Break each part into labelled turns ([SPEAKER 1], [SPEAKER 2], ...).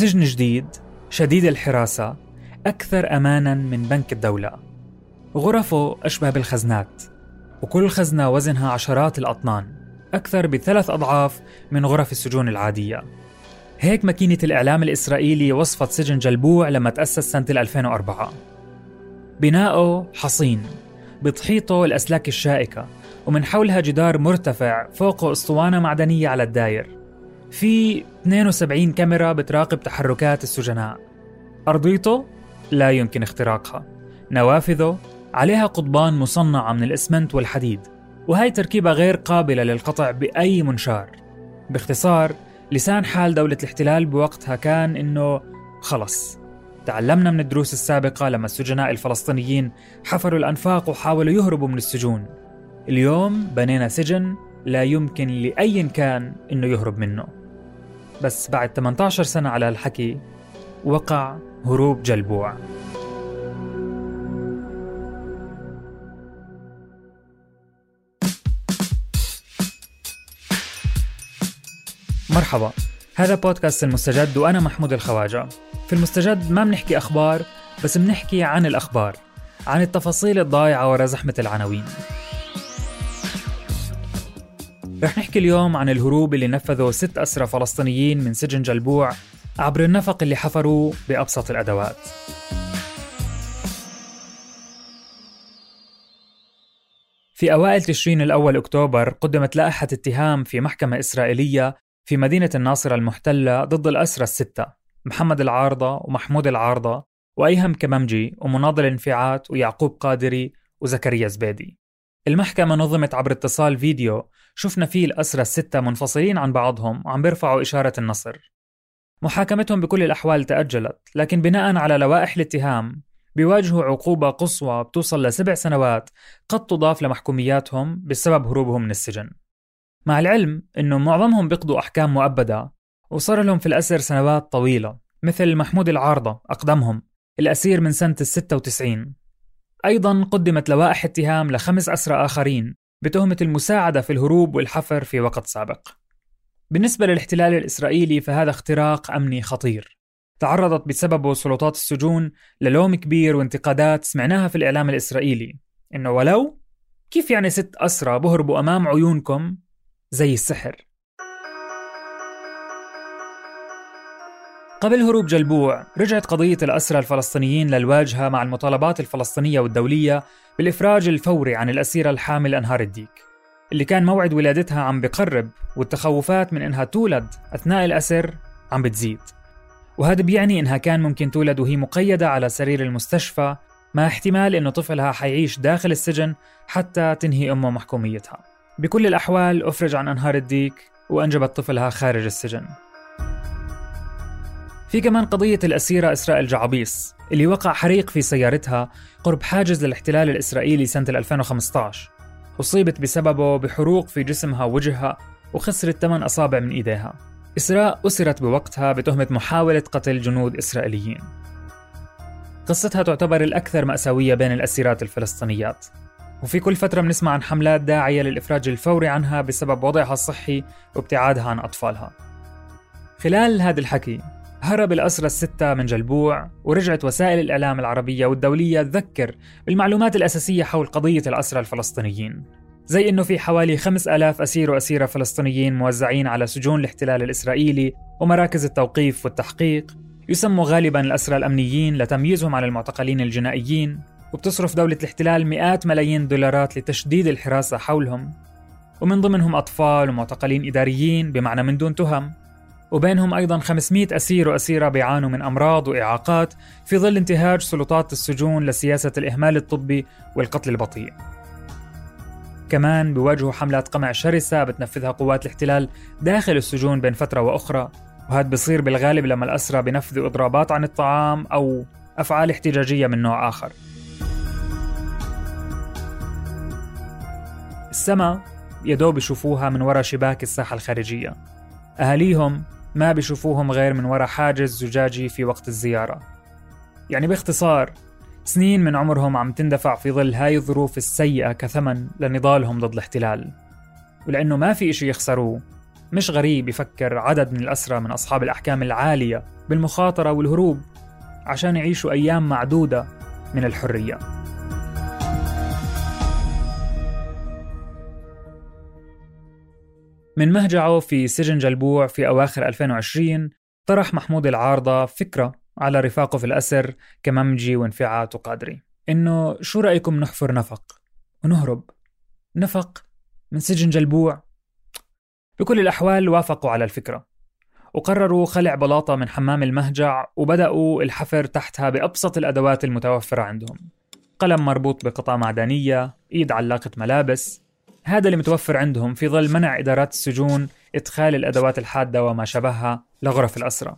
[SPEAKER 1] سجن جديد شديد الحراسة أكثر أمانا من بنك الدولة. غرفه أشبه بالخزنات وكل خزنة وزنها عشرات الأطنان أكثر بثلاث أضعاف من غرف السجون العادية. هيك ماكينة الإعلام الإسرائيلي وصفت سجن جلبوع لما تأسس سنة 2004 بناؤه حصين بتحيطه الأسلاك الشائكة ومن حولها جدار مرتفع فوقه أسطوانة معدنية على الداير. في 72 كاميرا بتراقب تحركات السجناء. أرضيته لا يمكن اختراقها. نوافذه عليها قضبان مصنعة من الإسمنت والحديد وهي تركيبة غير قابلة للقطع بأي منشار. باختصار لسان حال دولة الاحتلال بوقتها كان إنه خلص. تعلمنا من الدروس السابقة لما السجناء الفلسطينيين حفروا الأنفاق وحاولوا يهربوا من السجون. اليوم بنينا سجن لا يمكن لأي كان إنه يهرب منه. بس بعد 18 سنة على الحكي وقع هروب جلبوع. مرحبا هذا بودكاست المستجد وأنا محمود الخواجة. في المستجد ما بنحكي أخبار بس بنحكي عن الأخبار عن التفاصيل الضايعة ورا زحمة العناوين. رح نحكي اليوم عن الهروب اللي نفذه ست أسرى فلسطينيين من سجن جلبوع عبر النفق اللي حفروه بأبسط الأدوات. في أوائل تشرين الأول أكتوبر قدمت لائحة اتهام في محكمة إسرائيلية في مدينة الناصرة المحتلة ضد الأسرى الستة محمد العارضة ومحمود العارضة وأيهم كممجي ومناضل انفعات ويعقوب قادري وزكريا زبيدي. المحكمة نظمت عبر اتصال فيديو شفنا فيه الأسرى الستة منفصلين عن بعضهم وعم بيرفعوا إشارة النصر. محاكمتهم بكل الأحوال تأجلت لكن بناء على لوائح الاتهام بيواجهوا عقوبة قصوى بتوصل لسبع سنوات قد تضاف لمحكومياتهم بسبب هروبهم من السجن. مع العلم أنه معظمهم بيقضوا أحكام مؤبدة وصار لهم في الأسر سنوات طويلة مثل محمود العارضة أقدمهم الأسير من سنة الستة وتسعين. أيضا قدمت لوائح اتهام لخمس أسرى آخرين بتهمة المساعدة في الهروب والحفر في وقت سابق. بالنسبة للاحتلال الإسرائيلي فهذا اختراق أمني خطير. تعرضت بسببه سلطات السجون للوم كبير وانتقادات سمعناها في الإعلام الإسرائيلي. إنه ولو كيف يعني ست أسرى بهربوا أمام عيونكم زي السحر؟ قبل هروب جلبوع رجعت قضية الأسرى الفلسطينيين للواجهة مع المطالبات الفلسطينية والدولية بالإفراج الفوري عن الأسيرة الحامل أنهار الديك اللي كان موعد ولادتها عم بقرب والتخوفات من إنها تولد أثناء الأسر عم بتزيد. وهذا بيعني إنها كان ممكن تولد وهي مقيدة على سرير المستشفى مع احتمال إنه طفلها حيعيش داخل السجن حتى تنهي أمه محكوميتها بكل الأحوال أفرج عن أنهار الديك وأنجبت طفلها خارج السجن. في كمان قضية الأسيرة إسراء الجعابيس اللي وقع حريق في سيارتها قرب حاجز للاحتلال الإسرائيلي سنة 2015 أصيبت بسببه بحروق في جسمها ووجهها وخسرت ثمان أصابع من إيديها. إسراء أسرت بوقتها بتهمة محاولة قتل جنود إسرائيليين. قصتها تعتبر الأكثر مأساوية بين الأسيرات الفلسطينيات. وفي كل فترة بنسمع عن حملات داعية للإفراج الفوري عنها بسبب وضعها الصحي وابتعادها عن أطفالها. خلال هذا الحكي هرب الأسرى الستة من جلبوع ورجعت وسائل الإعلام العربية والدولية تذكر بالمعلومات الأساسية حول قضية الأسرى الفلسطينيين. زي إنه في حوالي خمس ألاف أسير وأسيرة فلسطينيين موزعين على سجون الاحتلال الإسرائيلي ومراكز التوقيف والتحقيق. يسموا غالبا الأسرى الأمنيين لتمييزهم عن المعتقلين الجنائيين وبتصرف دولة الاحتلال مئات ملايين دولارات لتشديد الحراسة حولهم. ومن ضمنهم أطفال ومعتقلين إداريين بمعنى من دون تهم. وبينهم أيضا 500 أسير وأسيرة بيعانوا من أمراض وإعاقات في ظل انتهاج سلطات السجون لسياسة الإهمال الطبي والقتل البطيء. كمان بيواجهوا حملات قمع شرسة بتنفذها قوات الاحتلال داخل السجون بين فترة وأخرى وهذا بصير بالغالب لما الأسرى بنفذوا إضرابات عن الطعام أو أفعال احتجاجية من نوع آخر. السما يدوب يشوفوها من وراء شباك الساحة الخارجية. أهاليهم ما بيشوفوهم غير من وراء حاجز زجاجي في وقت الزيارة. يعني باختصار سنين من عمرهم عم تندفع في ظل هاي الظروف السيئة كثمن لنضالهم ضد الاحتلال. ولأنه ما في إشي يخسروه مش غريب يفكر عدد من الأسرى من أصحاب الأحكام العالية بالمخاطرة والهروب عشان يعيشوا أيام معدودة من الحرية. من مهجعه في سجن جلبوع في أواخر 2020 طرح محمود العارضة فكرة على رفاقه في الأسر كممجي وانفعات وقادري إنه شو رأيكم نحفر نفق؟ ونهرب. نفق من سجن جلبوع؟ بكل الأحوال وافقوا على الفكرة. وقرروا خلع بلاطة من حمام المهجع وبدأوا الحفر تحتها بأبسط الأدوات المتوفرة عندهم. قلم مربوط بقطعة معدنية إيد علاقة ملابس هذا اللي متوفر عندهم في ظل منع إدارات السجون إدخال الأدوات الحادة وما شبهها لغرف الأسرى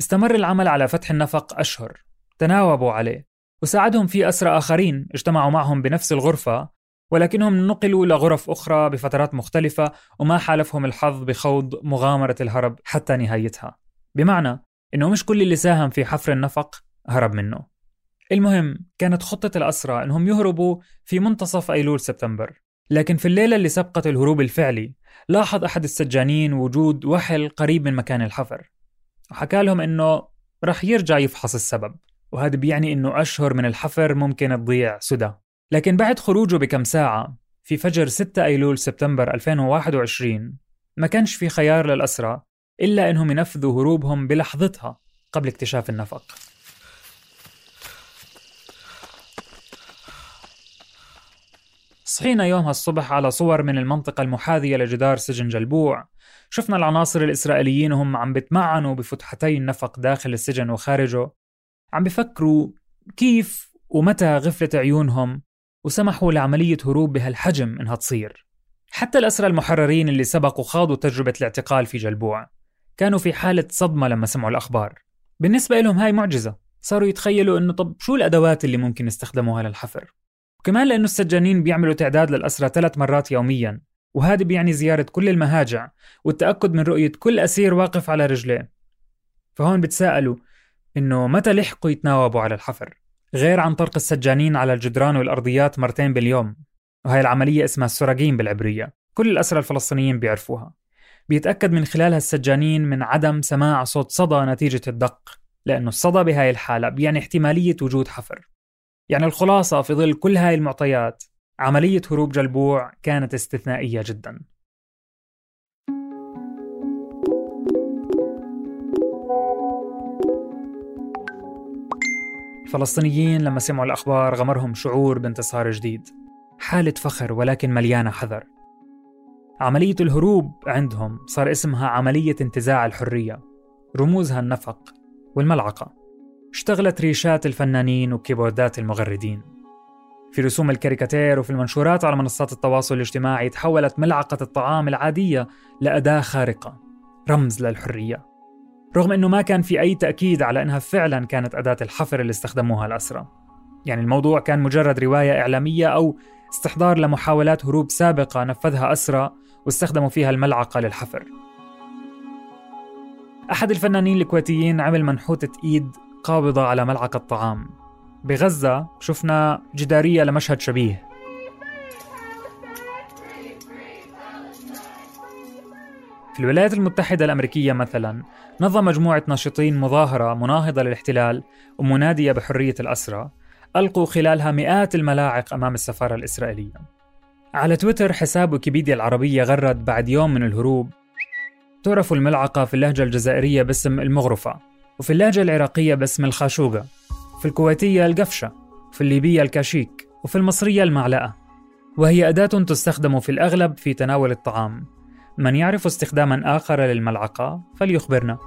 [SPEAKER 1] استمر العمل على فتح النفق أشهر. تناوبوا عليه. وساعدهم في أسرى آخرين اجتمعوا معهم بنفس الغرفة ولكنهم نقلوا لغرف أخرى بفترات مختلفة وما حالفهم الحظ بخوض مغامرة الهرب حتى نهايتها. بمعنى أنه مش كل اللي ساهم في حفر النفق هرب منه. المهم كانت خطة الأسرى أنهم يهربوا في منتصف أيلول سبتمبر. لكن في الليلة اللي سبقت الهروب الفعلي لاحظ أحد السجانين وجود وحل قريب من مكان الحفر. وحكى لهم إنه رح يرجع يفحص السبب وهذا بيعني إنه أشهر من الحفر ممكن تضيع سدى. لكن بعد خروجه بكم ساعة في فجر 6 أيلول سبتمبر 2021 ما كانش في خيار للأسرى إلا إنهم ينفذوا هروبهم بلحظتها قبل اكتشاف النفق. صحينا يومها الصبح على صور من المنطقة المحاذية لجدار سجن جلبوع. شفنا العناصر الإسرائيليين وهم عم بتمعنوا بفتحتي النفق داخل السجن وخارجه. عم بفكروا كيف ومتى غفلت عيونهم وسمحوا لعملية هروب بهالحجم إنها تصير. حتى الأسرى المحررين اللي سبقوا خاضوا تجربة الاعتقال في جلبوع. كانوا في حالة صدمة لما سمعوا الأخبار. بالنسبة لهم هاي معجزة. صاروا يتخيلوا إنه طب شو الأدوات اللي ممكن يستخدموها للحفر؟ وكمان لأنه السجانين بيعملوا تعداد للأسرى ثلاث مرات يوميا وهذا بيعني زيارة كل المهاجع والتأكد من رؤية كل أسير واقف على رجليه. فهون بتساءلوا إنه متى لحقوا يتناوبوا على الحفر؟ غير عن طرق السجانين على الجدران والأرضيات مرتين باليوم. وهي العملية اسمها السراجين بالعبرية كل الأسرى الفلسطينيين بيعرفوها. بيتأكد من خلالها السجانين من عدم سماع صوت صدى نتيجة الدق لأنه الصدى بهاي الحالة بيعني احتمالية وجود حفر. يعني الخلاصة في ظل كل هاي المعطيات عملية هروب جلبوع كانت استثنائية جدا. الفلسطينيين لما سمعوا الأخبار غمرهم شعور بانتصار جديد. حالة فخر ولكن مليانة حذر. عملية الهروب عندهم صار اسمها عملية انتزاع الحرية رموزها النفق والملعقة. اشتغلت ريشات الفنانين وكيبوردات المغردين. في رسوم الكاريكاتير وفي المنشورات على منصات التواصل الاجتماعي تحولت ملعقة الطعام العادية لأداة خارقة رمز للحرية. رغم أنه ما كان في أي تأكيد على أنها فعلا كانت أداة الحفر اللي استخدموها الأسرى. يعني الموضوع كان مجرد رواية إعلامية أو استحضار لمحاولات هروب سابقة نفذها أسرى واستخدموا فيها الملعقة للحفر. أحد الفنانين الكويتيين عمل منحوتة إيد قابضة على ملعقة طعام بغزة شفنا جدارية لمشهد شبيه. في الولايات المتحدة الأمريكية مثلا نظم مجموعة ناشطين مظاهرة مناهضة للاحتلال ومنادية بحرية الأسرى ألقوا خلالها مئات الملاعق أمام السفارة الإسرائيلية. على تويتر حساب ويكيبيديا العربية غرد بعد يوم من الهروب تعرف الملعقة في اللهجة الجزائرية باسم المغرفة. وفي اللهجة العراقية باسم الخاشوقة في الكويتية القفشة في الليبية الكاشيك وفي المصرية المعلقة. وهي أداة تستخدم في الأغلب في تناول الطعام. من يعرف استخداما آخر للملعقة فليخبرنا.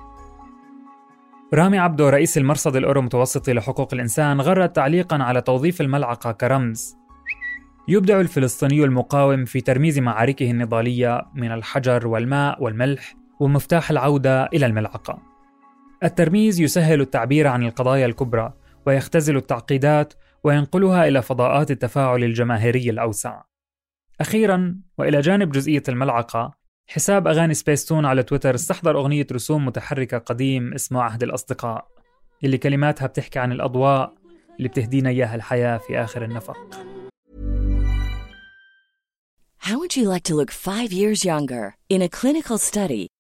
[SPEAKER 1] رامي عبدو رئيس المرصد الأورو متوسطي لحقوق الإنسان غرد تعليقا على توظيف الملعقة كرمز. يبدع الفلسطيني المقاوم في ترميز معاركه النضالية من الحجر والماء والملح ومفتاح العودة إلى الملعقة. الترميز يسهل التعبير عن القضايا الكبرى ويختزل التعقيدات وينقلها إلى فضاءات التفاعل الجماهيري الأوسع أخيرا وإلى جانب جزئية الملعقة حساب أغاني سبيستون على تويتر استحضر أغنية رسوم متحركة قديم اسمه عهد الأصدقاء اللي كلماتها بتحكي عن الأضواء اللي بتهدينا إياها الحياة في آخر النفق
[SPEAKER 2] How would you like to look five years younger? In a clinical study,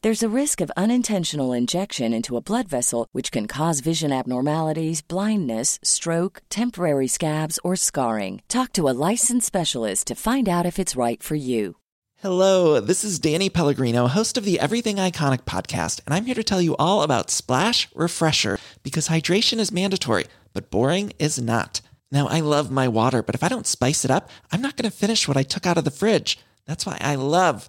[SPEAKER 2] There's a risk of unintentional injection into a blood vessel, which can cause vision abnormalities, blindness, stroke, temporary scabs, or scarring. Talk to a licensed specialist to find out if it's right for you.
[SPEAKER 3] Hello, this is Danny Pellegrino, host of the Everything Iconic podcast, and I'm here to tell you all about Splash Refresher because hydration is mandatory, but boring is not. Now, I love my water, but if I don't spice it up, I'm not going to finish what I took out of the fridge. That's why I love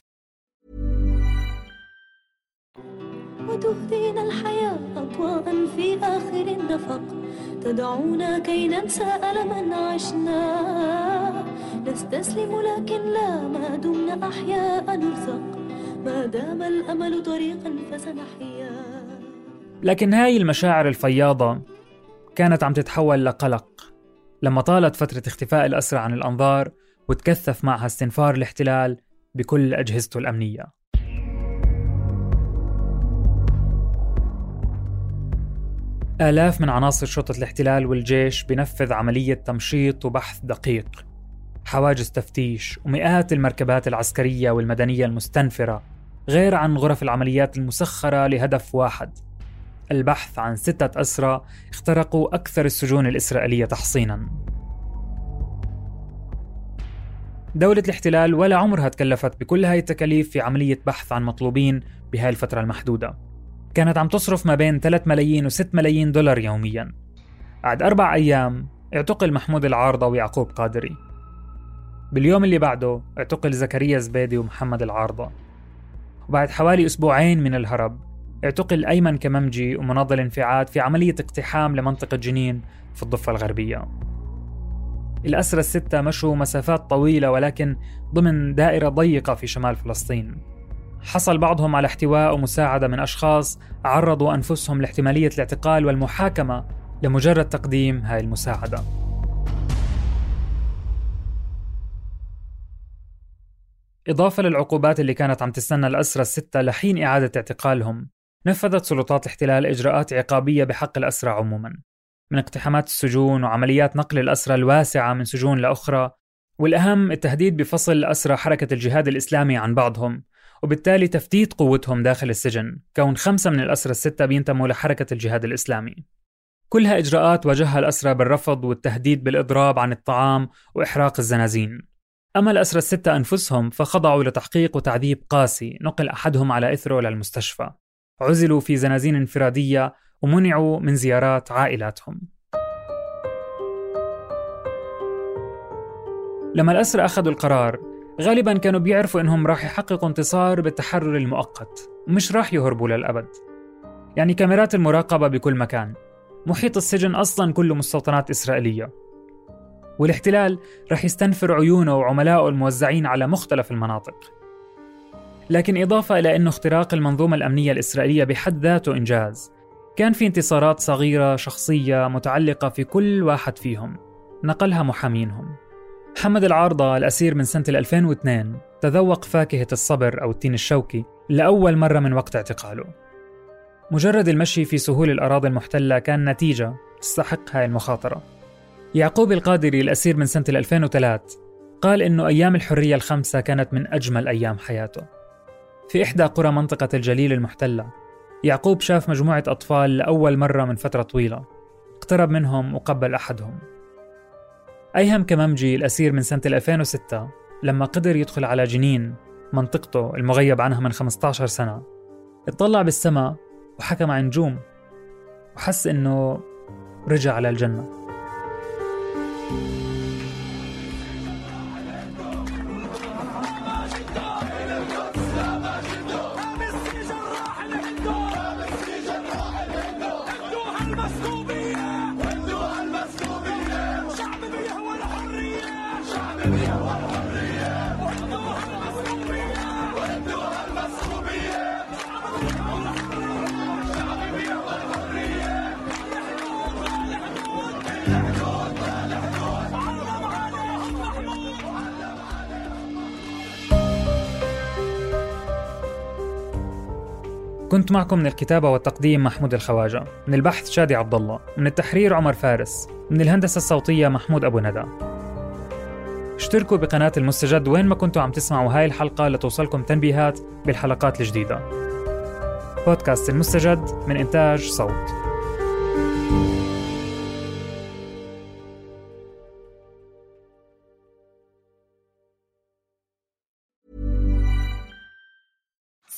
[SPEAKER 4] وتهدينا الحياة أضواء في آخر النفق. تدعونا كي ننسى ألما عشنا. نستسلم لكن لا ما دمنا أحياء نرزق ما دام الأمل طريقا فسنحيا.
[SPEAKER 1] لكن هاي المشاعر الفياضة كانت عم تتحول لقلق. لما طالت فترة اختفاء الأسرى عن الأنظار وتكثف معها استنفار الاحتلال بكل أجهزته الأمنية. آلاف من عناصر شرطة الاحتلال والجيش بنفذ عملية تمشيط وبحث دقيق. حواجز تفتيش ومئات المركبات العسكرية والمدنية المستنفرة غير عن غرف العمليات المسخرة لهدف واحد. البحث عن ستة أسرى اخترقوا أكثر السجون الإسرائيلية تحصينا. دولة الاحتلال ولا عمرها تكلفت بكل هاي التكاليف في عملية بحث عن مطلوبين بهاي الفترة المحدودة. كانت عم تصرف ما بين 3 ملايين و6 ملايين دولار يوميا. بعد أربع أيام اعتقل محمود العارضة ويعقوب قادري. باليوم اللي بعده اعتقل زكريا زبيدي ومحمد العارضة. وبعد حوالي أسبوعين من الهرب اعتقل أيمن كممجي ومناضل انفعاد في عملية اقتحام لمنطقة جنين في الضفة الغربية. الأسرى الستة مشوا مسافات طويلة ولكن ضمن دائرة ضيقة في شمال فلسطين. حصل بعضهم على احتواء ومساعدة من أشخاص عرضوا أنفسهم لاحتمالية الاعتقال والمحاكمة لمجرد تقديم هاي المساعدة. إضافة للعقوبات اللي كانت عم تستنى الأسرى الستة لحين إعادة اعتقالهم نفذت سلطات الاحتلال إجراءات عقابية بحق الأسرى عموما. من اقتحامات السجون وعمليات نقل الأسرى الواسعة من سجون لأخرى والأهم التهديد بفصل أسرى حركة الجهاد الإسلامي عن بعضهم. وبالتالي تفتيت قوتهم داخل السجن. كون خمسة من الأسرى الستة بينتموا لحركة الجهاد الإسلامي. كلها إجراءات واجهها الأسرى بالرفض والتهديد بالإضراب عن الطعام وإحراق الزنازين. أما الأسرى الستة أنفسهم فخضعوا لتحقيق وتعذيب قاسي نقل أحدهم على إثره للمستشفى عزلوا في زنازين انفرادية ومنعوا من زيارات عائلاتهم. لما الأسرى أخذوا القرار غالبا كانوا بيعرفوا إنهم راح يحققوا انتصار بالتحرر المؤقت. ومش راح يهربوا للأبد. يعني كاميرات المراقبة بكل مكان. محيط السجن أصلا كله مستوطنات إسرائيلية. والاحتلال رح يستنفر عيونه وعملائه الموزعين على مختلف المناطق. لكن إضافة إلى أنه اختراق المنظومة الأمنية الإسرائيلية بحد ذاته إنجاز. كان في انتصارات صغيرة شخصية متعلقة في كل واحد فيهم. نقلها محامينهم. محمد العارضة الأسير من سنة 2002 تذوق فاكهة الصبر أو التين الشوكي لأول مرة من وقت اعتقاله. مجرد المشي في سهول الأراضي المحتلة كان نتيجة تستحق هاي المخاطرة. يعقوب القادري الأسير من سنة 2003 قال إنه أيام الحرية الخمسة كانت من أجمل أيام حياته. في إحدى قرى منطقة الجليل المحتلة يعقوب شاف مجموعة أطفال لأول مرة من فترة طويلة. اقترب منهم وقبل أحدهم. أيهم كممجي الأسير من سنة 2006 لما قدر يدخل على جنين منطقته المغيب عنها من 15 سنة. اطلع بالسماء وحكم عن نجوم وحس إنه رجع على الجنة. كنت معكم من الكتابة والتقديم محمود الخواجة من البحث شادي عبد الله من التحرير عمر فارس من الهندسة الصوتية محمود أبو ندى. اشتركوا بقناة المستجد وين ما كنتوا عم تسمعوا هاي الحلقة لتوصلكم تنبيهات بالحلقات الجديدة. بودكاست المستجد من إنتاج صوت.